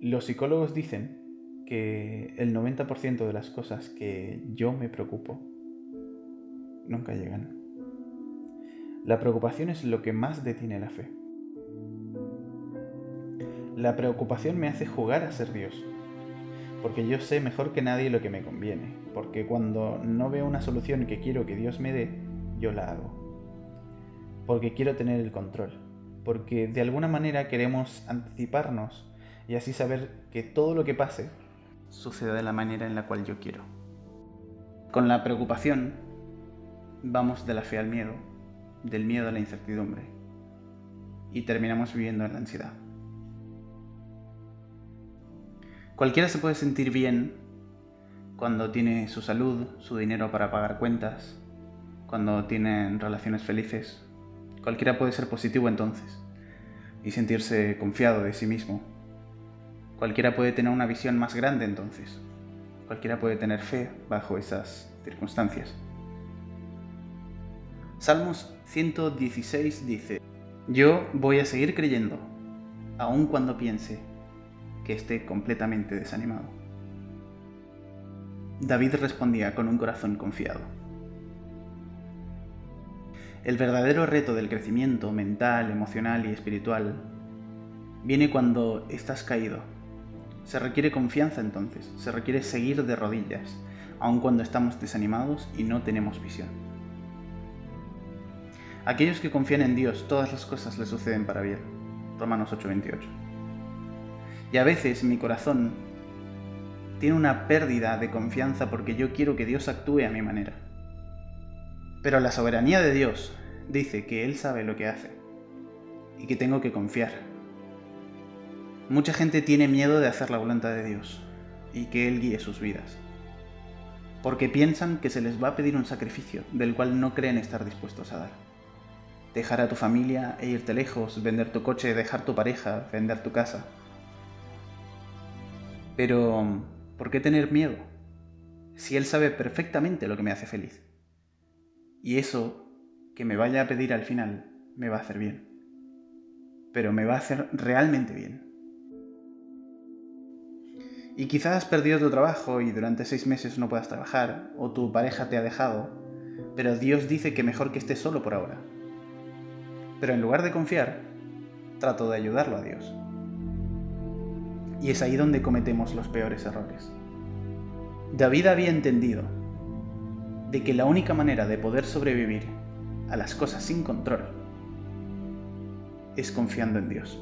Los psicólogos dicen que el 90% de las cosas que yo me preocupo nunca llegan. La preocupación es lo que más detiene la fe. La preocupación me hace jugar a ser Dios, porque yo sé mejor que nadie lo que me conviene, porque cuando no veo una solución que quiero que Dios me dé, yo la hago, porque quiero tener el control, porque de alguna manera queremos anticiparnos y así saber que todo lo que pase suceda de la manera en la cual yo quiero. Con la preocupación vamos de la fe al miedo, del miedo a la incertidumbre y terminamos viviendo en la ansiedad. Cualquiera se puede sentir bien cuando tiene su salud, su dinero para pagar cuentas, cuando tienen relaciones felices. Cualquiera puede ser positivo entonces y sentirse confiado de sí mismo Cualquiera puede tener una visión más grande entonces. Cualquiera puede tener fe bajo esas circunstancias. Salmos 116 dice, Yo voy a seguir creyendo, aun cuando piense que esté completamente desanimado. David respondía con un corazón confiado. El verdadero reto del crecimiento mental, emocional y espiritual viene cuando estás caído se requiere confianza entonces, se requiere seguir de rodillas, aun cuando estamos desanimados y no tenemos visión. Aquellos que confían en Dios, todas las cosas les suceden para bien. Romanos 8:28. Y a veces mi corazón tiene una pérdida de confianza porque yo quiero que Dios actúe a mi manera. Pero la soberanía de Dios dice que Él sabe lo que hace y que tengo que confiar Mucha gente tiene miedo de hacer la voluntad de Dios y que Él guíe sus vidas, porque piensan que se les va a pedir un sacrificio del cual no creen estar dispuestos a dar. Dejar a tu familia e irte lejos, vender tu coche, dejar tu pareja, vender tu casa. Pero, ¿por qué tener miedo? Si Él sabe perfectamente lo que me hace feliz. Y eso que me vaya a pedir al final me va a hacer bien. Pero me va a hacer realmente bien. Y quizás has perdido tu trabajo y durante seis meses no puedas trabajar, o tu pareja te ha dejado, pero Dios dice que mejor que estés solo por ahora. Pero en lugar de confiar, trato de ayudarlo a Dios. Y es ahí donde cometemos los peores errores. David había entendido de que la única manera de poder sobrevivir a las cosas sin control es confiando en Dios.